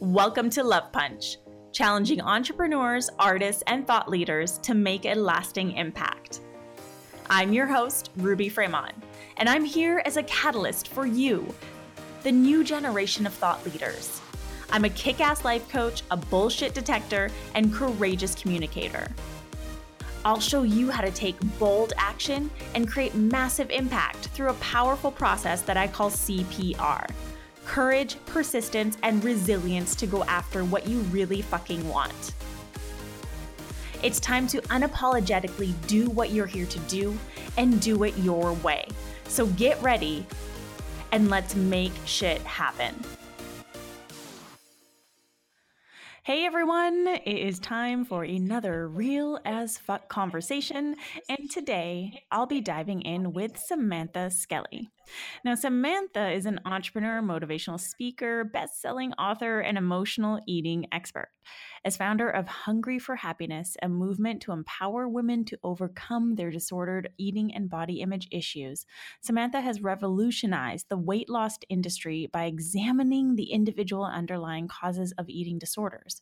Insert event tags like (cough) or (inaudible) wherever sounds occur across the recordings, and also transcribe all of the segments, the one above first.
Welcome to Love Punch, challenging entrepreneurs, artists, and thought leaders to make a lasting impact. I'm your host, Ruby Fremon, and I'm here as a catalyst for you, the new generation of thought leaders. I'm a kick ass life coach, a bullshit detector, and courageous communicator. I'll show you how to take bold action and create massive impact through a powerful process that I call CPR courage, persistence, and resilience to go after what you really fucking want. It's time to unapologetically do what you're here to do and do it your way. So get ready and let's make shit happen. Hey everyone, it is time for another real as fuck conversation, and today I'll be diving in with Samantha Skelly. Now, Samantha is an entrepreneur, motivational speaker, best selling author, and emotional eating expert. As founder of Hungry for Happiness, a movement to empower women to overcome their disordered eating and body image issues, Samantha has revolutionized the weight loss industry by examining the individual underlying causes of eating disorders.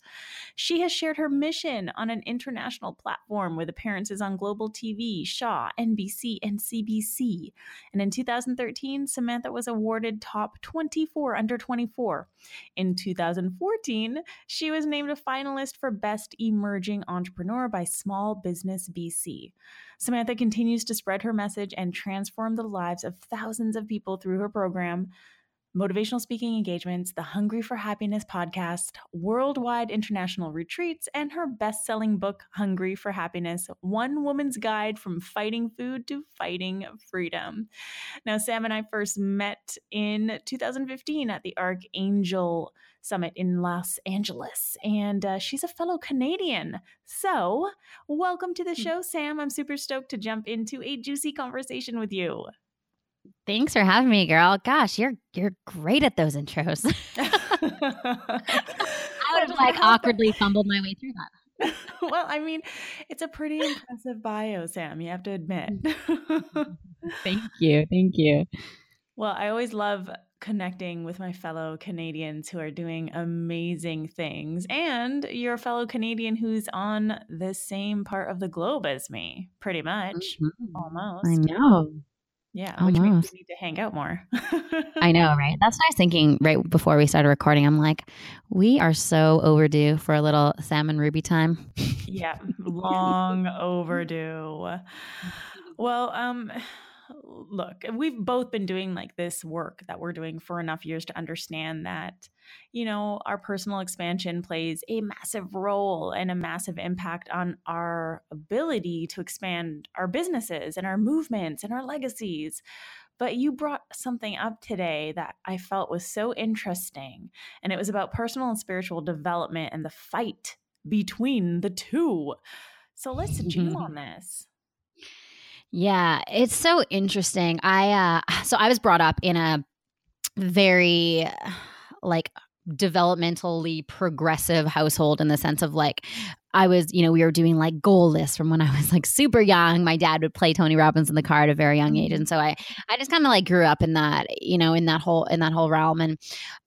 She has shared her mission on an international platform with appearances on global TV, Shaw, NBC, and CBC. And in 2013, Samantha was awarded top 24 under 24. In 2014, she was named a finalist finalist for Best Emerging Entrepreneur by Small Business BC. Samantha continues to spread her message and transform the lives of thousands of people through her program, motivational speaking engagements, the Hungry for Happiness podcast, worldwide international retreats, and her best selling book, Hungry for Happiness One Woman's Guide from Fighting Food to Finding Freedom. Now, Sam and I first met in 2015 at the Archangel Summit in Los Angeles, and uh, she's a fellow Canadian. So, welcome to the hmm. show, Sam. I'm super stoked to jump into a juicy conversation with you. Thanks for having me, girl. Gosh, you're you're great at those intros. (laughs) (laughs) I would have like awkwardly fumbled my way through that. (laughs) well, I mean, it's a pretty impressive bio, Sam. You have to admit. thank you, thank you. Well, I always love connecting with my fellow Canadians who are doing amazing things. And you're a fellow Canadian who's on the same part of the globe as me, pretty much. Mm-hmm. Almost. I know. Yeah, Almost. which means we need to hang out more. I know, (laughs) right? That's what I was thinking right before we started recording. I'm like, we are so overdue for a little Sam and Ruby time. yeah, (laughs) long overdue. Well, um, look, we've both been doing like this work that we're doing for enough years to understand that, you know, our personal expansion plays a massive role and a massive impact on our ability to expand our businesses and our movements and our legacies. But you brought something up today that I felt was so interesting. And it was about personal and spiritual development and the fight between the two. So let's jam on (laughs) this. Yeah, it's so interesting. I uh (sighs) so I was brought up in a very like developmentally progressive household in the sense of like I was, you know, we were doing like goal lists from when I was like super young. My dad would play Tony Robbins in the car at a very young age. And so I I just kind of like grew up in that, you know, in that whole in that whole realm. And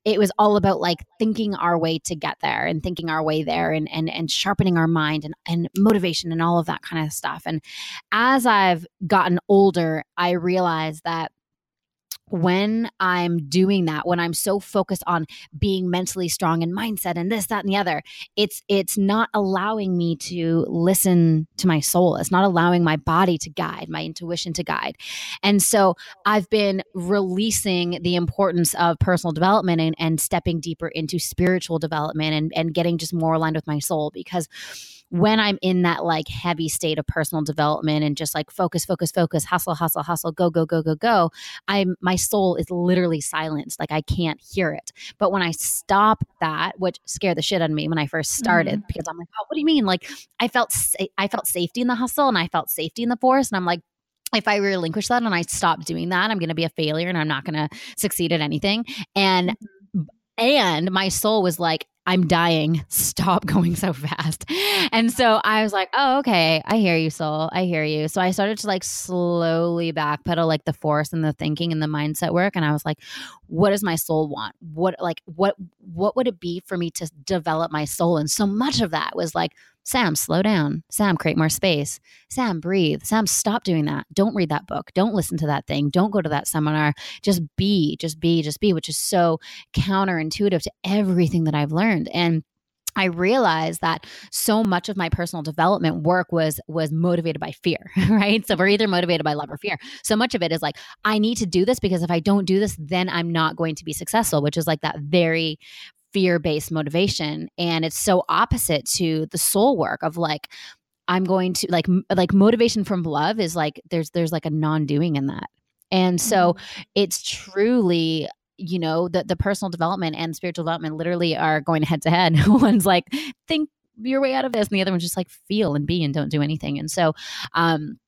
it was all about like thinking our way to get there and thinking our way there and and and sharpening our mind and, and motivation and all of that kind of stuff. And as I've gotten older, I realized that when I'm doing that, when I'm so focused on being mentally strong and mindset and this, that, and the other, it's it's not allowing me to listen to my soul. It's not allowing my body to guide, my intuition to guide. And so I've been releasing the importance of personal development and, and stepping deeper into spiritual development and, and getting just more aligned with my soul because when I'm in that like heavy state of personal development and just like focus, focus, focus, hustle, hustle, hustle, go, go, go, go, go, I'm my soul is literally silenced. Like I can't hear it. But when I stop that, which scared the shit out of me when I first started, mm-hmm. because I'm like, oh, what do you mean? Like I felt sa- I felt safety in the hustle and I felt safety in the force, and I'm like, if I relinquish that and I stop doing that, I'm going to be a failure and I'm not going to succeed at anything. And mm-hmm. and my soul was like, I'm dying. Stop going so fast. And so I was like, oh, okay. I hear you, soul. I hear you. So I started to like slowly backpedal like the force and the thinking and the mindset work. And I was like, what does my soul want? What like what what would it be for me to develop my soul? And so much of that was like, Sam, slow down. Sam, create more space. Sam, breathe. Sam, stop doing that. Don't read that book. Don't listen to that thing. Don't go to that seminar. Just be, just be, just be, which is so counterintuitive to everything that I've learned. And I realized that so much of my personal development work was was motivated by fear, (laughs) right? So we're either motivated by love or fear. So much of it is like I need to do this because if I don't do this, then I'm not going to be successful, which is like that very fear based motivation. And it's so opposite to the soul work of like, I'm going to like like motivation from love is like there's there's like a non-doing in that. And so mm-hmm. it's truly you know the the personal development and spiritual development literally are going head to head. (laughs) One's like think your way out of this and the other one's just like feel and be and don't do anything. And so um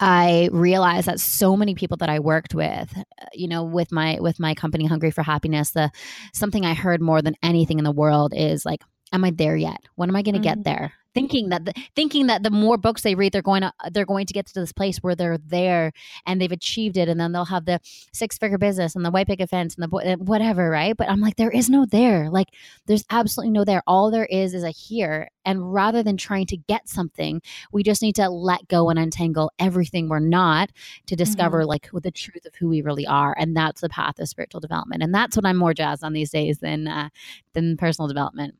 I realized that so many people that I worked with, uh, you know, with my with my company Hungry for Happiness, the something I heard more than anything in the world is like, am I there yet? When am I going to mm-hmm. get there? thinking that the, thinking that the more books they read they're going to they're going to get to this place where they're there and they've achieved it and then they'll have the six figure business and the white picket fence and the whatever right but i'm like there is no there like there's absolutely no there all there is is a here and rather than trying to get something we just need to let go and untangle everything we're not to discover mm-hmm. like the truth of who we really are and that's the path of spiritual development and that's what i'm more jazzed on these days than uh, than personal development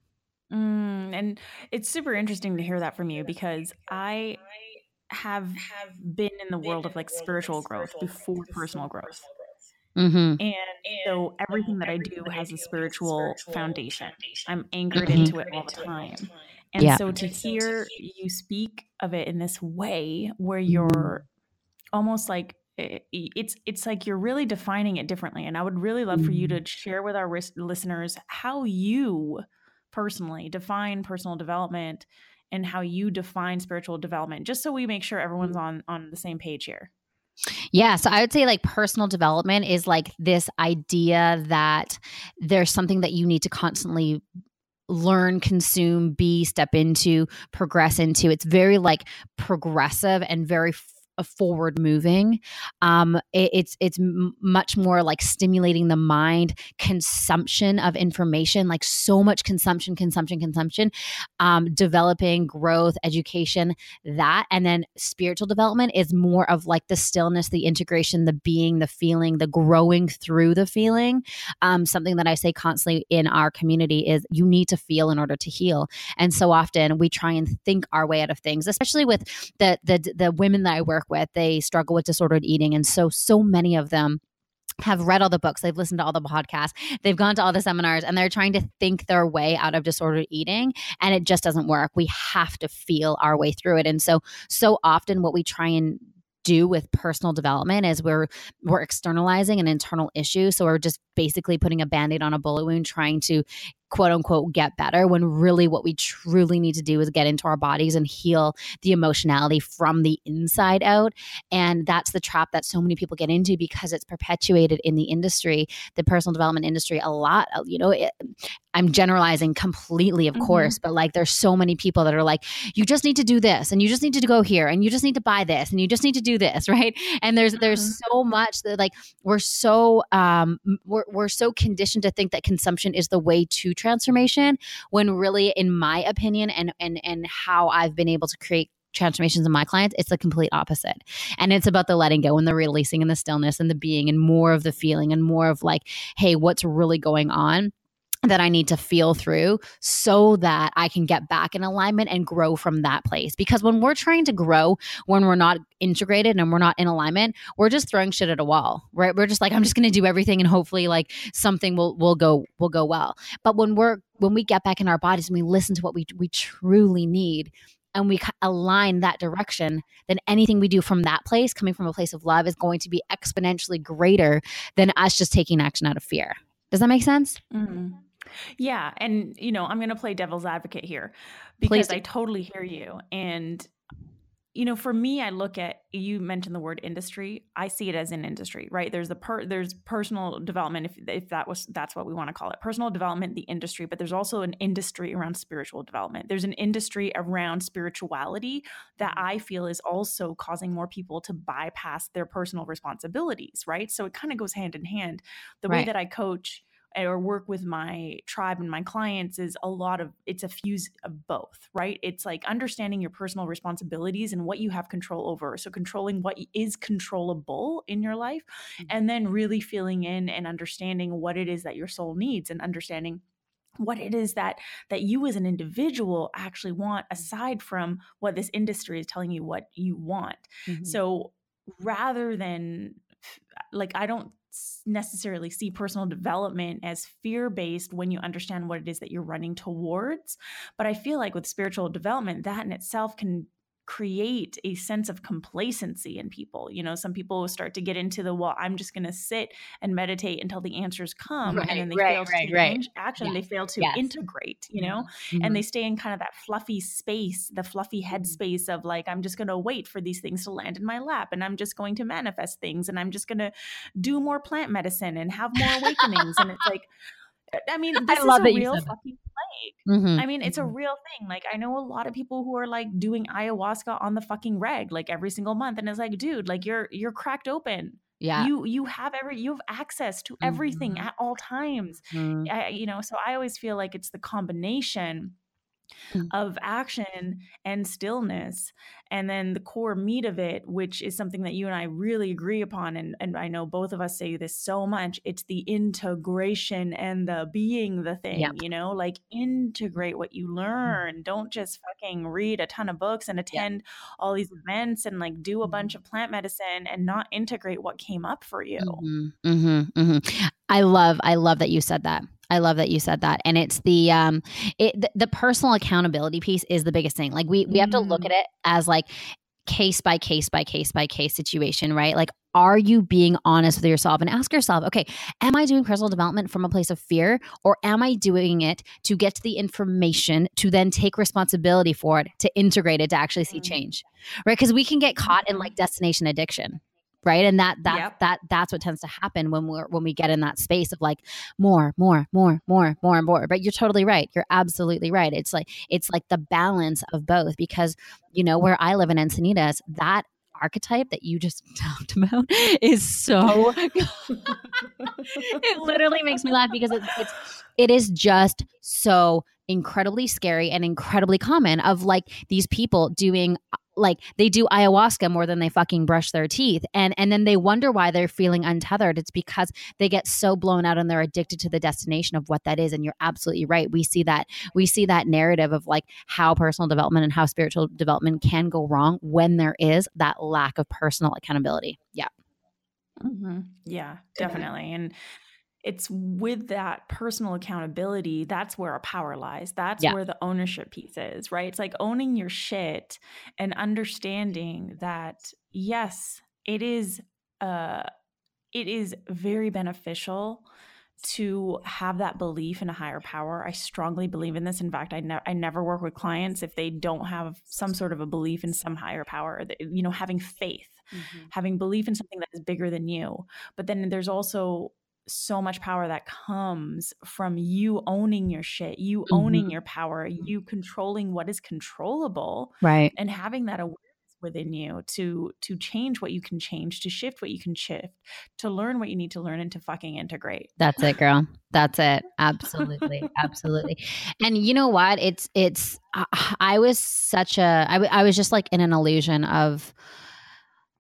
Mm, and it's super interesting to hear that from you because I have been in the world of like spiritual growth before personal growth. Mm-hmm. And so everything that I do has a spiritual foundation. I'm anchored mm-hmm. into it all the time. And yeah. so to hear you speak of it in this way where you're almost like eh, it's it's like you're really defining it differently and I would really love for you to mm-hmm. share with our listeners how you personally define personal development and how you define spiritual development just so we make sure everyone's mm-hmm. on on the same page here yeah, so I would say like personal development is like this idea that there's something that you need to constantly learn, consume, be, step into, progress into. It's very like progressive and very forward moving. Um, it, it's it's much more like stimulating the mind, consumption of information, like so much consumption, consumption, consumption, um, developing growth, education, that, and then spiritual development is more of like the stillness, the integration, the being, the feeling, the growing through the feeling. Um, something that I say constantly in our community is you need to feel in order to heal, and so often we try and think our way out of things, especially with the the the women that I work with, they struggle with disordered eating. And so, so many of them have read all the books, they've listened to all the podcasts, they've gone to all the seminars, and they're trying to think their way out of disordered eating. And it just doesn't work. We have to feel our way through it. And so, so often what we try and do with personal development is we're we're externalizing an internal issue so we're just basically putting a band-aid on a bullet wound trying to quote unquote get better when really what we truly need to do is get into our bodies and heal the emotionality from the inside out. And that's the trap that so many people get into because it's perpetuated in the industry, the personal development industry, a lot. You know, it, I'm generalizing completely, of mm-hmm. course, but like there's so many people that are like, you just need to do this and you just need to go here and you just need to buy this and you just need to do this, (laughs) right? And there's there's mm-hmm. so much that like we're so um we're we're so conditioned to think that consumption is the way to transformation when really in my opinion and and and how I've been able to create transformations in my clients, it's the complete opposite. And it's about the letting go and the releasing and the stillness and the being and more of the feeling and more of like, hey, what's really going on? That I need to feel through so that I can get back in alignment and grow from that place. Because when we're trying to grow, when we're not integrated and we're not in alignment, we're just throwing shit at a wall, right? We're just like, I'm just going to do everything and hopefully like something will will go will go well. But when we're when we get back in our bodies and we listen to what we we truly need, and we align that direction, then anything we do from that place, coming from a place of love, is going to be exponentially greater than us just taking action out of fear. Does that make sense? Mm-hmm. Yeah. And, you know, I'm going to play devil's advocate here because I totally hear you. And you know, for me, I look at you mentioned the word industry. I see it as an industry, right? There's the per there's personal development, if if that was that's what we want to call it, personal development, the industry. But there's also an industry around spiritual development. There's an industry around spirituality that I feel is also causing more people to bypass their personal responsibilities, right? So it kind of goes hand in hand. The right. way that I coach or work with my tribe and my clients is a lot of it's a fuse of both right it's like understanding your personal responsibilities and what you have control over so controlling what is controllable in your life mm-hmm. and then really feeling in and understanding what it is that your soul needs and understanding what it is that that you as an individual actually want aside from what this industry is telling you what you want mm-hmm. so rather than like i don't necessarily see personal development as fear based when you understand what it is that you're running towards. But I feel like with spiritual development, that in itself can create a sense of complacency in people. You know, some people start to get into the well, I'm just going to sit and meditate until the answers come, right, and then they right, fail to right, right. action. Yes. They fail to yes. integrate. You know, mm-hmm. and they stay in kind of that fluffy space, the fluffy head mm-hmm. of like, I'm just going to wait for these things to land in my lap, and I'm just going to manifest things, and I'm just going to do more plant medicine and have more awakenings, and it's like. I mean, this I love is a real fucking plague. Mm-hmm. I mean, it's a mm-hmm. real thing. Like, I know a lot of people who are like doing ayahuasca on the fucking reg, like every single month, and it's like, dude, like you're you're cracked open. Yeah, you you have every you have access to everything mm-hmm. at all times. Mm-hmm. I, you know, so I always feel like it's the combination mm. of action and stillness and then the core meat of it which is something that you and i really agree upon and, and i know both of us say this so much it's the integration and the being the thing yep. you know like integrate what you mm. learn mm. don't just fucking read a ton of books and attend yep. all these events and like do a bunch mm-hmm. of plant medicine and not integrate what came up for you mm-hmm. Mm-hmm. mm-hmm. i love i love that you said that I love that you said that. And it's the um it the, the personal accountability piece is the biggest thing. Like we we have to look mm. at it as like case by case by case by case situation, right? Like, are you being honest with yourself and ask yourself, okay, am I doing personal development from a place of fear or am I doing it to get the information to then take responsibility for it, to integrate it, to actually see mm. change, right? Because we can get caught in mm-hmm. like destination addiction, right? And that that yep. that that's what tends to happen when we're when we get in that space of like more more more more more and more but you're totally right. You're absolutely right. It's like it's like the balance of both because you know where i live in encinitas that archetype that you just (laughs) talked about is so (laughs) it literally makes me laugh because it's, it's it is just so incredibly scary and incredibly common of like these people doing like they do ayahuasca more than they fucking brush their teeth. And and then they wonder why they're feeling untethered. It's because they get so blown out and they're addicted to the destination of what that is. And you're absolutely right. We see that we see that narrative of like how personal development and how spiritual development can go wrong when there is that lack of personal accountability. Yeah. Mm-hmm. yeah definitely. And it's with that personal accountability that's where our power lies that's yeah. where the ownership piece is right it's like owning your shit and understanding that yes it is uh it is very beneficial to have that belief in a higher power. I strongly believe in this. In fact, I, ne- I never work with clients if they don't have some sort of a belief in some higher power, you know, having faith, mm-hmm. having belief in something that is bigger than you. But then there's also so much power that comes from you owning your shit, you mm-hmm. owning your power, you controlling what is controllable, right? And having that awareness within you to to change what you can change, to shift what you can shift, to learn what you need to learn, and to fucking integrate. That's it, girl. That's it. Absolutely, (laughs) absolutely. And you know what? It's it's. I, I was such a. I, I was just like in an illusion of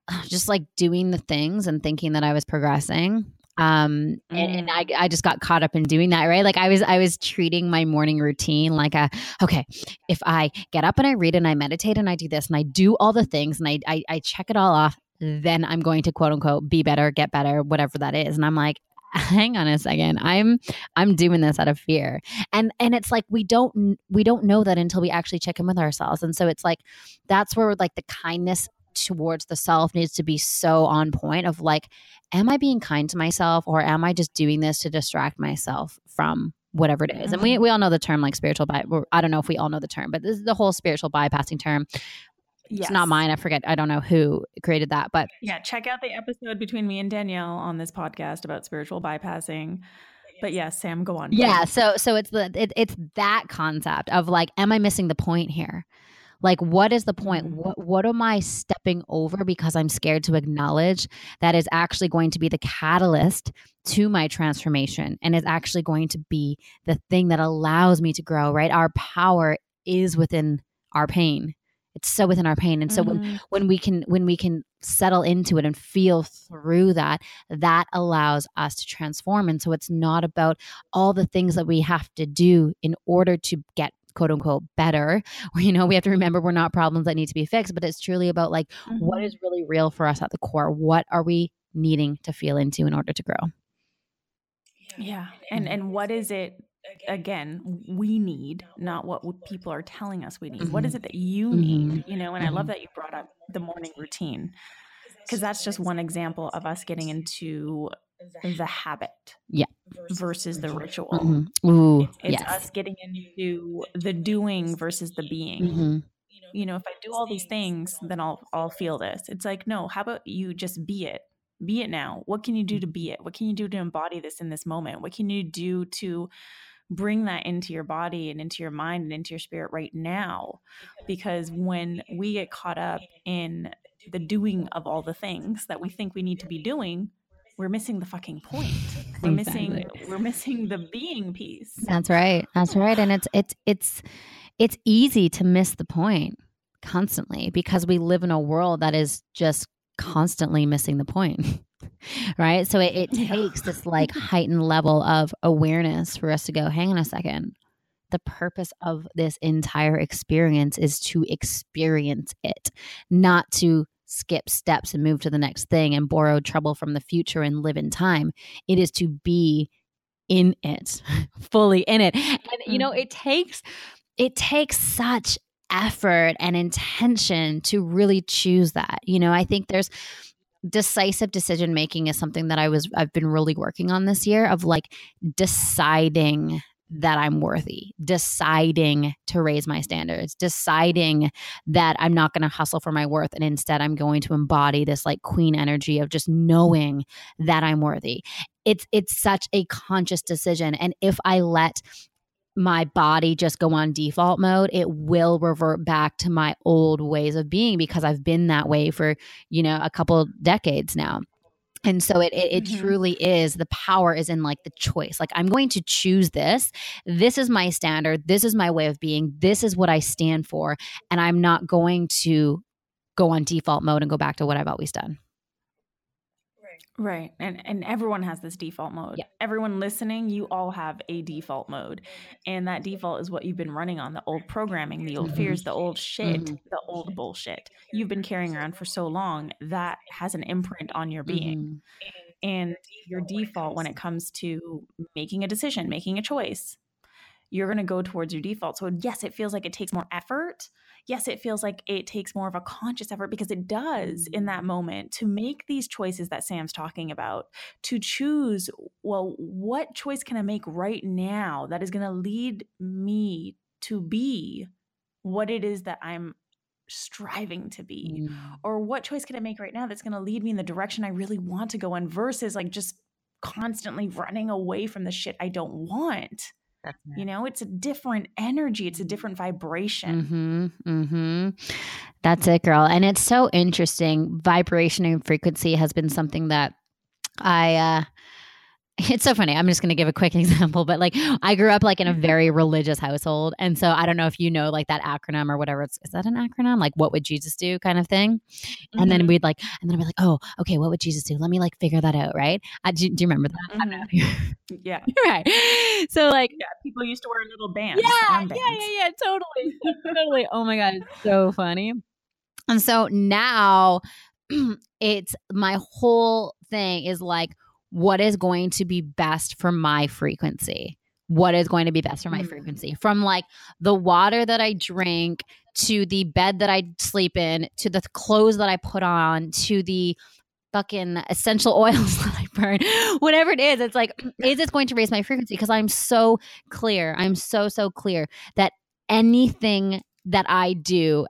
(sighs) just like doing the things and thinking that I was progressing um and, and, I, mm. I just got caught up in doing that right? Like i was i was treating my morning routine like a okay if i get up and i read and i meditate and i do this and i do all the things and i i, I check it all off then i'm going to quote unquote be better get better whatever that is. And i'm like (laughs) hang on a second. I'm i'm doing this out of fear. And and it's like we don't we don't know that until we actually check in with ourselves. And so it's like that's where like the kindness towards the self needs to be so on point of like am i being kind to myself or am i just doing this to distract myself from whatever it is and we, mm-hmm. we all know the term like spiritual by i don't know if we all know the term but this is the whole spiritual bypassing term It's not mine. I forget. I don't know who created that, but yeah, check out the episode between me and Danielle on this podcast about spiritual bypassing. But yes, yeah, Sam, go on. Yeah, so so it's the it, it's that concept of like, am I missing the point here? Like, what is the point? Mm-hmm. What what am I stepping over because I'm scared to acknowledge that is actually going to be the catalyst to my transformation and is actually going to be the thing that allows me to grow, right? Our power is within our pain it's so within our pain and so mm-hmm. when when we can when we can settle into it and feel through that that allows us to transform and so it's not about all the things that we have to do in order to get quote unquote better (laughs) you know we have to remember we're not problems that need to be fixed but it's truly about like mm-hmm. what is really real for us at the core what are we needing to feel into in order to grow yeah and and what is it again we need not what people are telling us we need mm-hmm. what is mm-hmm. it that you mm-hmm. need you know and mm-hmm. i love that you brought up the morning routine because that's just one example of us getting into the habit yeah versus the ritual mm-hmm. Ooh, it's yes. us getting into the doing versus the being mm-hmm. you know if i do all these things then i'll i'll feel this it's like no how about you just be it be it now what can you do to be it what can you do to embody this in this moment what can you do to bring that into your body and into your mind and into your spirit right now. Because when we get caught up in the doing of all the things that we think we need to be doing, we're missing the fucking point. We're exactly. missing we're missing the being piece. That's right. That's right. And it's it's it's it's easy to miss the point constantly because we live in a world that is just constantly missing the point. (laughs) right? So it, it takes this (laughs) like heightened level of awareness for us to go, hang on a second. The purpose of this entire experience is to experience it, not to skip steps and move to the next thing and borrow trouble from the future and live in time. It is to be in it, (laughs) fully in it. And you know, mm. it takes it takes such effort and intention to really choose that. You know, I think there's decisive decision making is something that I was I've been really working on this year of like deciding that I'm worthy, deciding to raise my standards, deciding that I'm not going to hustle for my worth and instead I'm going to embody this like queen energy of just knowing that I'm worthy. It's it's such a conscious decision and if I let my body just go on default mode, it will revert back to my old ways of being because I've been that way for, you know, a couple decades now. And so it, it, it mm-hmm. truly is the power is in like the choice. Like I'm going to choose this. This is my standard. This is my way of being. This is what I stand for. And I'm not going to go on default mode and go back to what I've always done. Right. And and everyone has this default mode. Yeah. Everyone listening, you all have a default mode. And that default is what you've been running on, the old programming, the old mm-hmm. fears, the old shit, mm-hmm. the old bullshit. You've been carrying around for so long that has an imprint on your being. Mm-hmm. And your default when it comes to making a decision, making a choice, you're going to go towards your default. So yes, it feels like it takes more effort yes, it feels like it takes more of a conscious effort because it does in that moment to make these choices that Sam's talking about, to choose, well, what choice can I make right now that is going to lead me to be what it is that I'm striving to be? Mm. Or what choice can I make right now that's going to lead me in the direction I really want to go in versus like just constantly running away from the shit I don't want? You know, it's a different energy, it's a different vibration. Mm-hmm, mm-hmm. That's it, girl. And it's so interesting. Vibration and frequency has been something that I uh (laughs) it's so funny. I'm just going to give a quick (laughs) example, but like I grew up like in a very religious household. And so I don't know if you know like that acronym or whatever. It's, is that an acronym? Like what would Jesus do kind of thing? Mm-hmm. And then mm-hmm. we'd like, and then I'd be like, oh, okay, what would Jesus do? Let me like figure that out. Right. I, do, do, you remember that? Mm-hmm. (laughs) yeah. right. So like, yeah, people used to wear little bands. Yeah. Yeah. Yeah. Yeah. Totally. totally. Oh my God. It's so funny. And so now (clears throat) it's my whole thing is like, what is going to be best for my frequency what is going to be best for my mm. frequency from like the water that I drink to the bed that I sleep in to the clothes that I put on to the fucking essential (laughs) oils that I burn, whatever it is, it's like, (clears throat) is this going to raise my frequency? Because I'm so clear, I'm so, so clear that anything that I do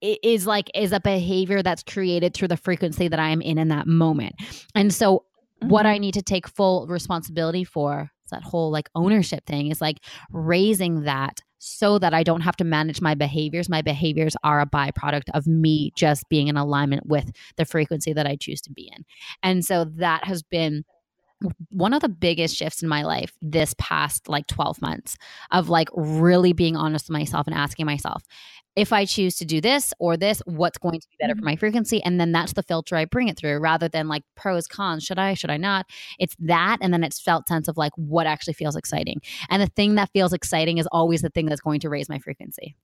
is like is a behavior that's created through the frequency that I am in in that moment. And so mm-hmm. what I need to take full responsibility for that whole like ownership thing is like raising that so that I don't have to manage my behaviors. My behaviors are a byproduct of me just being in alignment with the frequency that I choose to be in. And so that has been one of the biggest shifts in my life this past like 12 months of like really being honest with myself and asking myself if I choose to do this or this, what's going to be better for mm-hmm. my frequency? And then that's the filter I bring it through rather than like pros, cons, should I, should I not? It's that. And then it's felt sense of like what actually feels exciting. And the thing that feels exciting is always the thing that's going to raise my frequency.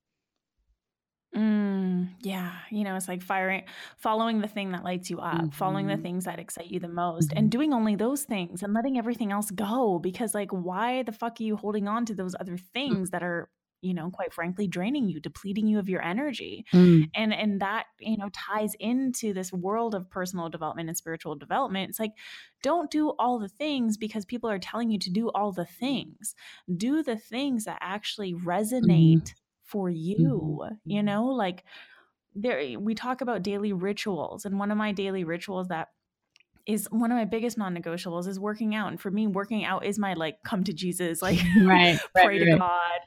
Mm, yeah, you know, it's like firing, following the thing that lights you up, mm-hmm. following the mm-hmm. things that excite you the most, mm-hmm. and doing only those things and letting everything else go. Because, like, why the fuck are you holding on to those other mm. things that are you know quite frankly draining you depleting you of your energy mm. and and that you know ties into this world of personal development and spiritual development it's like don't do all the things because people are telling you to do all the things do the things that actually resonate mm. for you mm-hmm. you know like there we talk about daily rituals and one of my daily rituals that is one of my biggest non-negotiables is working out and for me working out is my like come to jesus like (laughs) right, (laughs) pray right, to right. god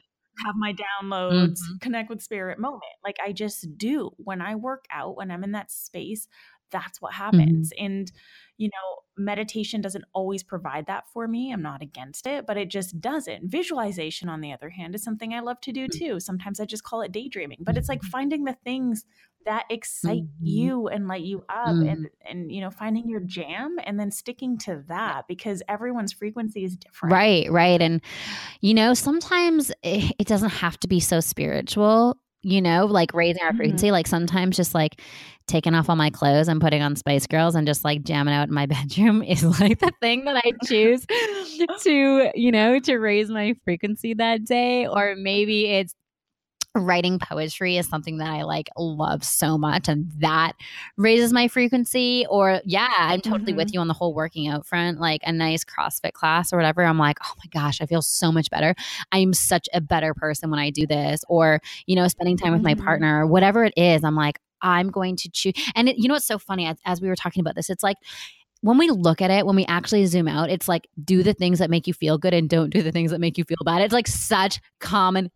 have my downloads, mm-hmm. connect with spirit moment. Like I just do when I work out, when I'm in that space, that's what happens. Mm-hmm. And, you know, meditation doesn't always provide that for me. I'm not against it, but it just doesn't. Visualization, on the other hand, is something I love to do mm. too. Sometimes I just call it daydreaming, but it's like mm-hmm. finding the things that excite mm-hmm. you and light you up mm-hmm. and and you know finding your jam and then sticking to that because everyone's frequency is different right right and you know sometimes it, it doesn't have to be so spiritual you know like raising our frequency mm-hmm. like sometimes just like taking off all my clothes and putting on spice girls and just like jamming out in my (laughs) bedroom is like the thing that i choose (laughs) to you know to raise my frequency that day or maybe (laughs) it's writing poetry is something that I like love so much and that raises my frequency or yeah I'm totally mm-hmm. with you on the whole working out front like a nice CrossFit class or whatever I'm like oh my gosh I feel so much better I'm such a better person when I do this or you know spending time with my mm-hmm. partner whatever it is I'm like I'm going to choose and it, you know what's so funny as, as we were talking about this it's like when we look at it, when we actually zoom out, it's like do the things that make you feel good and don't do the things that make you feel bad. It's like such common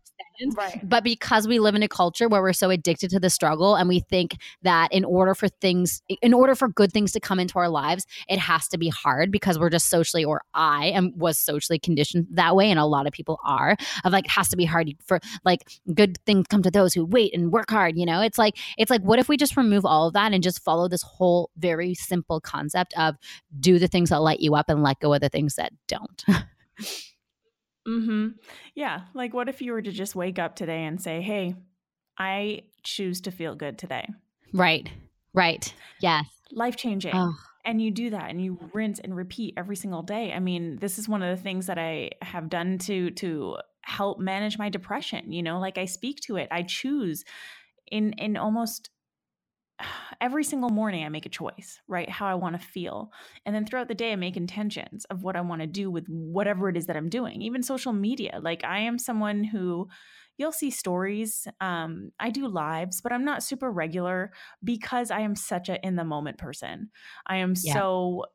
Right. But because we live in a culture where we're so addicted to the struggle and we think that in order for things, in order for good things to come into our lives, it has to be hard because we're just socially, or I am was socially conditioned that way. And a lot of people are of like, it has to be hard for like good things come to those who wait and work hard. You know, it's like, it's like, what if we just remove all of that and just follow this whole very simple concept of do the things that light you up and let go of the things that don't. (laughs) Mm-hmm. Yeah. Like, what if you were to just wake up today and say, hey, I choose to feel good today? Right. Right. Yes. Life changing. Oh. And you do that and you rinse and repeat every single day. I mean, this is one of the things that I have done to to help manage my depression. You know, like I speak to it. I choose in in almost (sighs) every single morning I make a choice, right? How I want to feel. And then throughout the day, I make intentions of what I want to do with whatever it is that I'm doing, even social media. Like I am someone who you'll see stories. Um, I do lives, but I'm not super regular because I am such a in the moment person. I am yeah. so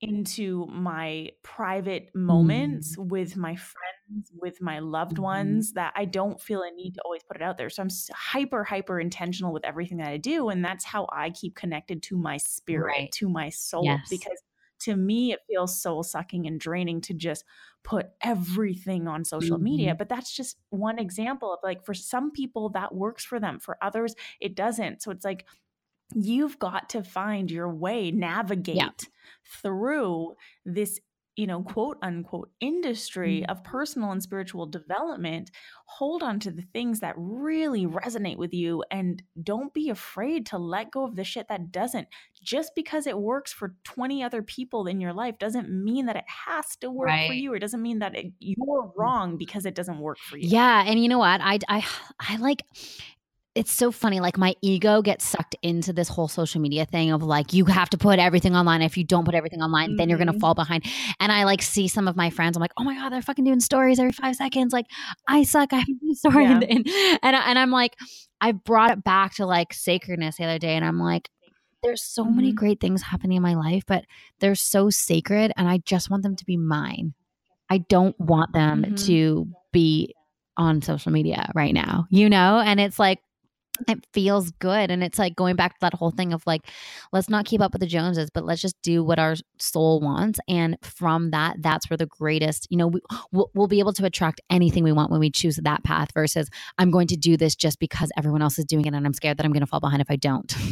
into my private moments mm. with my friends, with my loved mm-hmm. ones, that I don't feel a need to always put it out there. So I'm hyper, hyper intentional with everything that I do. And that's how I keep connected to my spirit, right. to my soul. Yes. Because to me, it feels soul sucking and draining to just put everything on social mm-hmm. media. But that's just one example of like, for some people, that works for them. For others, it doesn't. So it's like, you've got to find your way, navigate yeah. through this you know, quote unquote industry mm. of personal and spiritual development, hold on to the things that really resonate with you and don't be afraid to let go of the shit that doesn't. Just because it works for 20 other people in your life doesn't mean that it has to work right. for you or doesn't mean that it, you're mm. wrong because it doesn't work for you. Yeah. And you know what? I, I, (sighs) I like, it's so funny. Like my ego gets sucked into this whole social media thing of like, you have to put everything online. If you don't put everything online, mm-hmm. then you're going to mm-hmm. fall behind. And I like see some of my friends. I'm like, oh my God, they're fucking doing stories every five seconds. Like, I suck. I have a story. Yeah. (laughs) And, and, and, and I'm like, I brought it back to like sacredness the other day. And I'm like, there's so mm-hmm. many great things happening in my life, but they're so sacred. And I just want them to be mine. I don't want them mm-hmm. to be on social media right now, you know? And it's like, it feels good. And it's like going back to that whole thing of like, let's not keep up with the Joneses, but let's just do what our soul wants. And from that, that's where the greatest, you know, we, we'll, we'll be able to attract anything we want when we choose that path versus I'm going to do this just because everyone else is doing it and I'm scared that I'm going to fall behind if I don't. (laughs)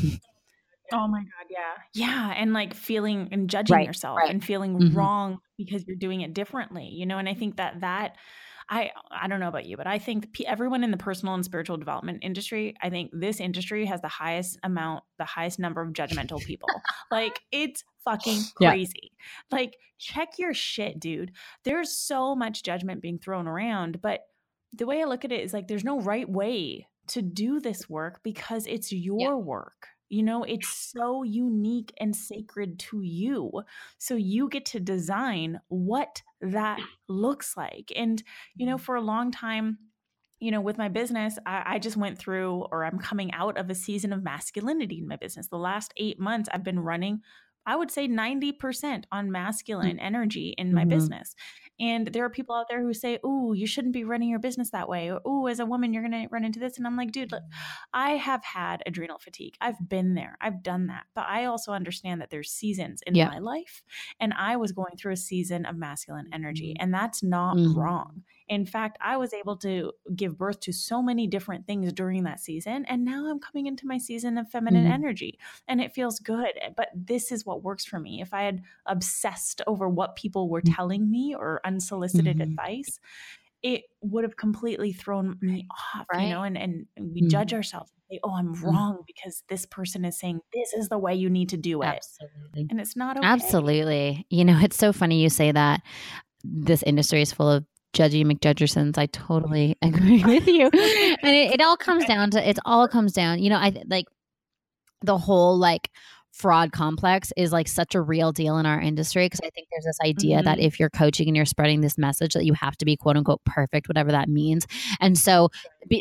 Oh my God, yeah. Yeah. And like feeling and judging right, yourself right. and feeling mm-hmm. wrong because you're doing it differently, you know? And I think that that I I don't know about you, but I think everyone in the personal and spiritual development industry, I think this industry has the highest amount, the highest number of judgmental (laughs) people. like it's fucking crazy. Yeah. Like check your shit, dude. There's so much judgment being thrown around, but the way I look at it is like there's no right way to do this work because it's your yeah. work. You know, it's so unique and sacred to you. So you get to design what that looks like. And, you know, mm-hmm. for a long time, you know, with my business, I, I, just went through or I'm coming out of a season of masculinity in my business. The last eight months, I've been running, I would say 90% on masculine energy in my mm-hmm. business. And there are people out there who say, "Oh, you shouldn't be running your business that way," or "Oh, as a woman, you're going to run into this." And I'm like, "Dude, look, I have had adrenal fatigue. I've been there. I've done that. But I also understand that there's seasons in yeah. my life, and I was going through a season of masculine energy, mm-hmm. and that's not mm-hmm. wrong. In fact, I was able to give birth to so many different things during that season. And now I'm coming into my season of feminine mm-hmm. energy and it feels good. But this is what works for me. If I had obsessed over what people were mm. telling me or unsolicited mm-hmm. advice, it would have completely thrown me off, right. you know, and, and, we mm-hmm. judge ourselves say, oh, I'm mm-hmm. wrong because this person is saying this is the way you need to do it. Absolutely. And it's not okay. Absolutely. You know, it's so funny you say that this industry is full of judgy McJudgersons. I totally (laughs) agree with you. and it, it all comes down to it all comes down, you know, I like the whole like fraud complex is like such a real deal in our industry because I think there's this idea mm-hmm. that if you're coaching and you're spreading this message that you have to be quote unquote perfect, whatever that means. And so,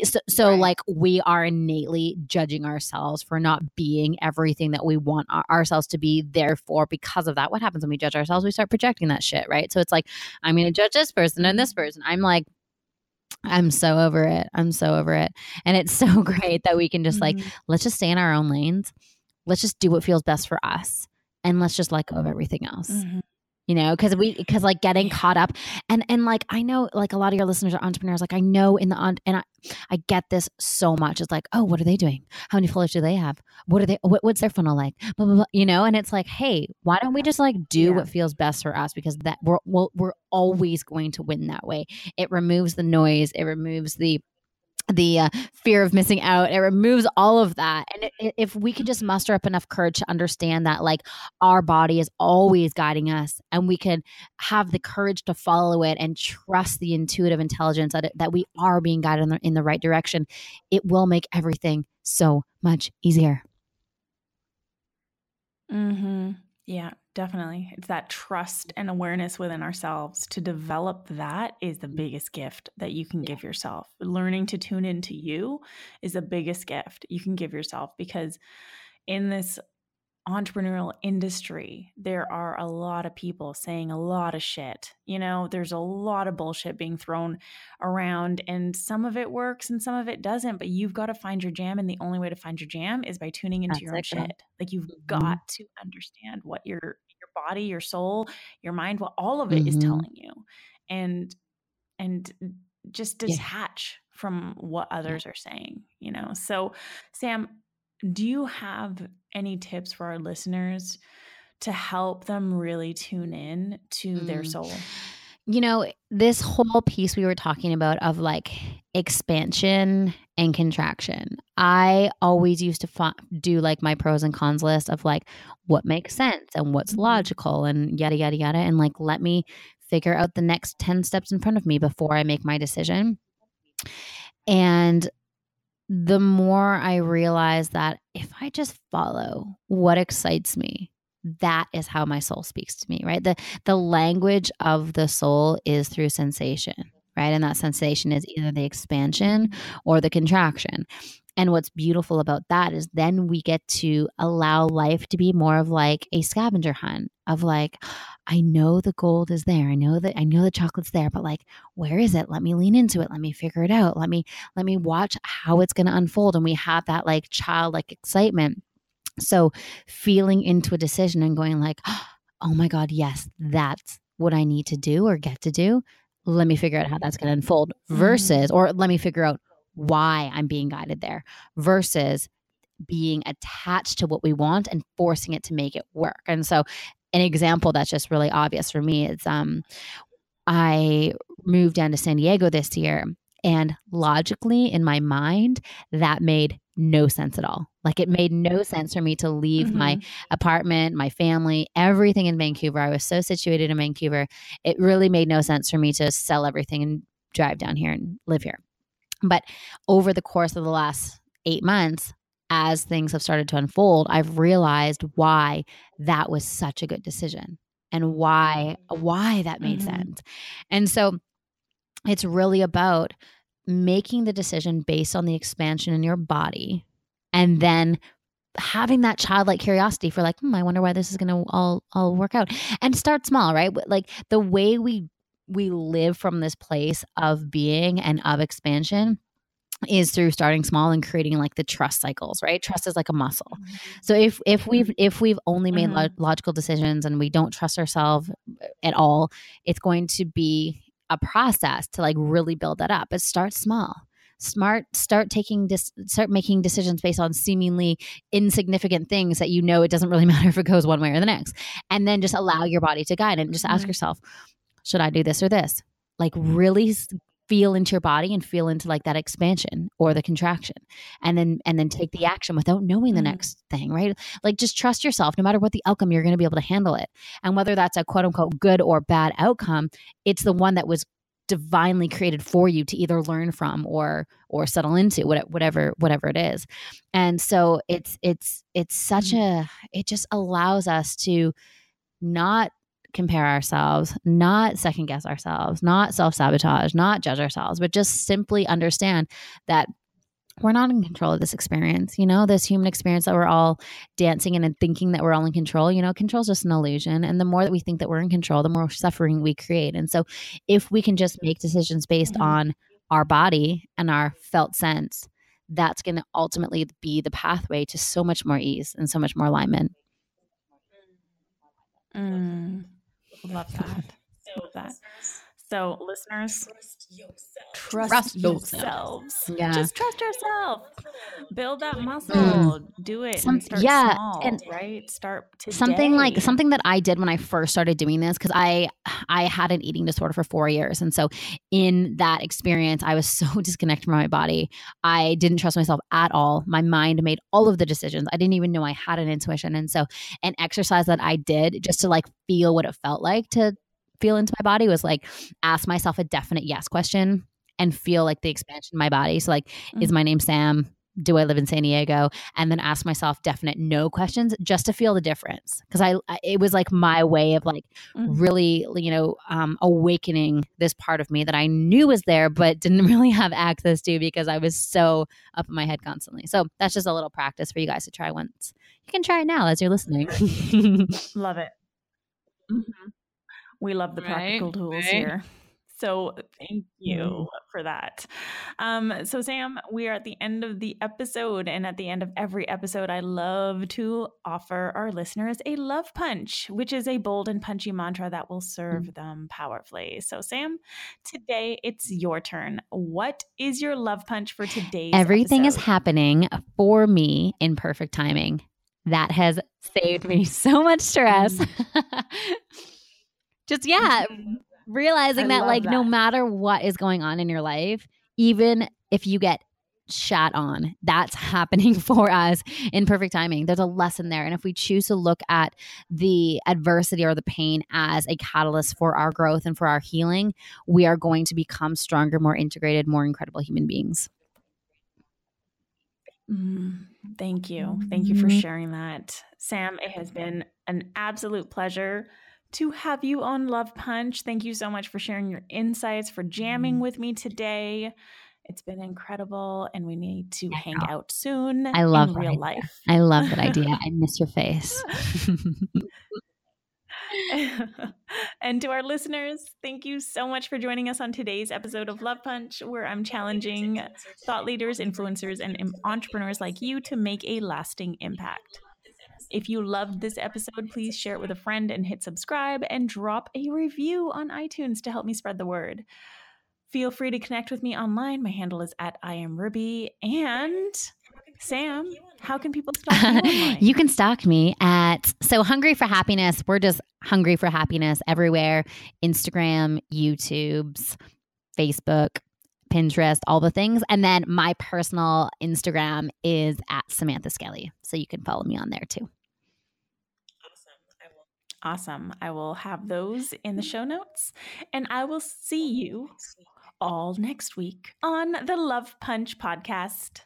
so, so right. like we are innately judging ourselves for not being everything that we want ourselves to be. Therefore, because of that, what happens when we judge ourselves? We start projecting that shit, right? So it's like I'm going to judge this person and this person. I'm like I'm so over it. I'm so over it. And it's (laughs) so great that we can just mm-hmm. like, let's just stay in our own lanes let's just do what feels best for us and let's just let go of everything else. Mm-hmm. You know, because we because like getting caught up and and like I know like a lot of your listeners are entrepreneurs. Like I know in the on and I I get this so much. It's like, oh, what are they doing? How many followers do they have? What are they? What, what's their funnel like? Blah, blah, blah, you know, and it's like, hey, why don't we just like do yeah. what feels best for us? Because that we're we're, we're always going to win that way. It removes the noise. It removes the the uh, fear of missing out. It removes all of that. And it, if we can just muster up enough courage to understand that like our body is always guiding us and we can have the courage to follow it and trust the intuitive intelligence that, it, that we are being guided in the, in the right direction it will make everything so much easier. Mm-hmm yeah Definitely. It's that trust and awareness within ourselves. To develop that is the mm-hmm. biggest gift that you can give yourself. Learning to tune into you is the biggest gift you can give yourself because in this entrepreneurial industry, there are a lot of people saying a lot of shit. You know, there's a lot of bullshit being thrown around, and some of it works and some of it doesn't. But you've got to find your jam, and the only way to find your jam is by tuning into That's your own shit. Like you've mm-hmm. got to understand what your your body, your soul, your mind, what all of it mm-hmm. is telling you, and and just detach yeah. from what others yeah. are saying. You know, so Sam do you have any tips for our listeners to help them really tune in to mm. their soul? You know, this whole piece we were talking about of like expansion and contraction. I always used to fa- do like my pros and cons list of like what makes sense and what's mm-hmm. logical and yada, yada, yada. And like, let me figure out the next 10 steps in front of me before I make my decision. And the more I realize that if I just follow what excites me, that is how my soul speaks to me, right? The the language of the soul is through sensation, right? And that sensation is either the expansion or the contraction. And what's beautiful about that is then we get to allow life to be more of like a scavenger hunt of like, I know the gold is there. I know that I know the chocolate's there, but like, where is it? Let me lean into it. Let me figure it out. Let me let me watch how it's going to unfold. And we have that like childlike excitement. So feeling into a decision and going like, oh my God, yes, that's what I need to do or get to do. Let me figure out how that's going to unfold Mm-hmm. versus, or let me figure out why I'm being guided there versus being attached to what we want and forcing it to make it work. And so an example that's just really obvious for me is um I moved down to San Diego this year and logically in my mind that made no sense at all. Like it made no sense for me to leave my Mhm. apartment, my family, everything in Vancouver. I was so situated in Vancouver. It really made no sense for me to sell everything and drive down here and live here. But over the course of the last eight months, as things have started to unfold, I've realized why that was such a good decision and why why that made Mhm. sense. And so it's really about making the decision based on the expansion in your body and then having that childlike curiosity for like, hmm, I wonder why this is going to all all work out. And start small, right? Like the way we we live from this place of being and of expansion is through starting small and creating like the trust cycles, right? Trust is like a muscle. Mm-hmm. So if if we've mm-hmm. if we've only made lo- mm-hmm. logical decisions and we don't trust ourselves uh, at all, it's going to be a process to like really build that up. But start small. Smart start taking dis- start making decisions based on seemingly insignificant things that you know it doesn't really (laughs) matter if it goes one way or the next. And then just allow your body to guide and just ask Mhm. yourself, should I do this or this? Like mm-hmm. really feel into your body and feel into like that expansion or the contraction and then and then take the mm-hmm. action without knowing the Mhm. next thing right? Like just trust yourself no matter what the outcome you're going to be able to handle it. And whether that's a quote unquote good or bad outcome it's the one that was divinely created for you to either learn from or or settle into whatever whatever it is. And so it's it's it's such mm-hmm. a it just allows us to not compare ourselves, not second guess ourselves, not self sabotage, not judge ourselves, but just simply understand that we're not in control of this experience. You know, this human experience that we're all dancing in and thinking that we're all in control, you know, control is just an illusion. And the more that we think that we're in control, the more suffering we create. And so if we can just make decisions based Mhm. on our body and our felt sense, that's going to ultimately be the pathway to so much more ease and so much more alignment. Mm. Love that. Love that. So, listeners, trust, yourself. Trust yourselves. Yeah. Just trust yourself. Build that hmm. muscle. Hmm. Do it. Some- and start yeah, small, and right? Start today. something like something that I did when I first started doing this because I I had an eating disorder for four years, and so in that experience, I was (laughs) so disconnected from my body. I didn't trust myself at all. My mind made all of the decisions. I didn't even know I had an intuition, and so an exercise that I did just to like feel what it felt like to feel into my body was like ask myself a definite yes question and feel like the expansion in my body. So like, is my name Sam? Do I live in San Diego? And then ask myself definite no questions just to feel the difference. Because I, it was like my way of like Mhm. really, you know, um, awakening this part of me that I knew was there, but didn't (laughs) really have access to because I was so up in my head constantly. So that's just a little practice for you guys to try once. You can try it now as you're listening. Love it. (laughs) Mhm. We love the Right, practical tools right. here. So thank you Mhm. for that. Um, so Sam, we are at the end of the episode, and at the end of every episode, I love to offer our listeners a love punch, which is a bold and punchy mantra that will serve them powerfully. So Sam, today it's your turn. What is your love punch for today? Everything is happening for me in perfect timing. That has saved me (laughs) so much stress. (laughs) Just, yeah, (laughs) realizing that, like, no matter what is going on in your life, even if you get shat on, that's (laughs) happening for us in perfect timing. There's a lesson there. And if we choose to look at the adversity or the pain as a catalyst for our growth and for our healing, we are going to become stronger, more integrated, more incredible human beings. Mm, thank you. Thank you for mm-hmm. sharing that. Sam, it has been an absolute pleasure to have you on Love Punch. Thank you so much for sharing your insights, for jamming mm-hmm. with me today. It's been incredible, and we need to hang out soon. I love real idea. life. I love that idea. (laughs) I miss your face. (laughs) and to our listeners, thank you so much for joining us on today's episode of Love Punch, where I'm (laughs) challenging thought leaders, influencers, and entrepreneurs like you to make a lasting impact. If you loved this episode, please share it with a friend and hit subscribe and drop a review on iTunes to help me spread the word. Feel free to connect with me online. My handle is at I am Ruby. And Sam, how can people stalk you? (laughs) you can stalk me at So Hungry for Happiness. We're just hungry for happiness everywhere Instagram, YouTube's, Facebook, Pinterest, all the things. And then my personal Instagram is at Samantha Skelly. So you can follow me on there too. Awesome. I will have those in the mm. show notes. And I will see you all next week on the Love Punch podcast.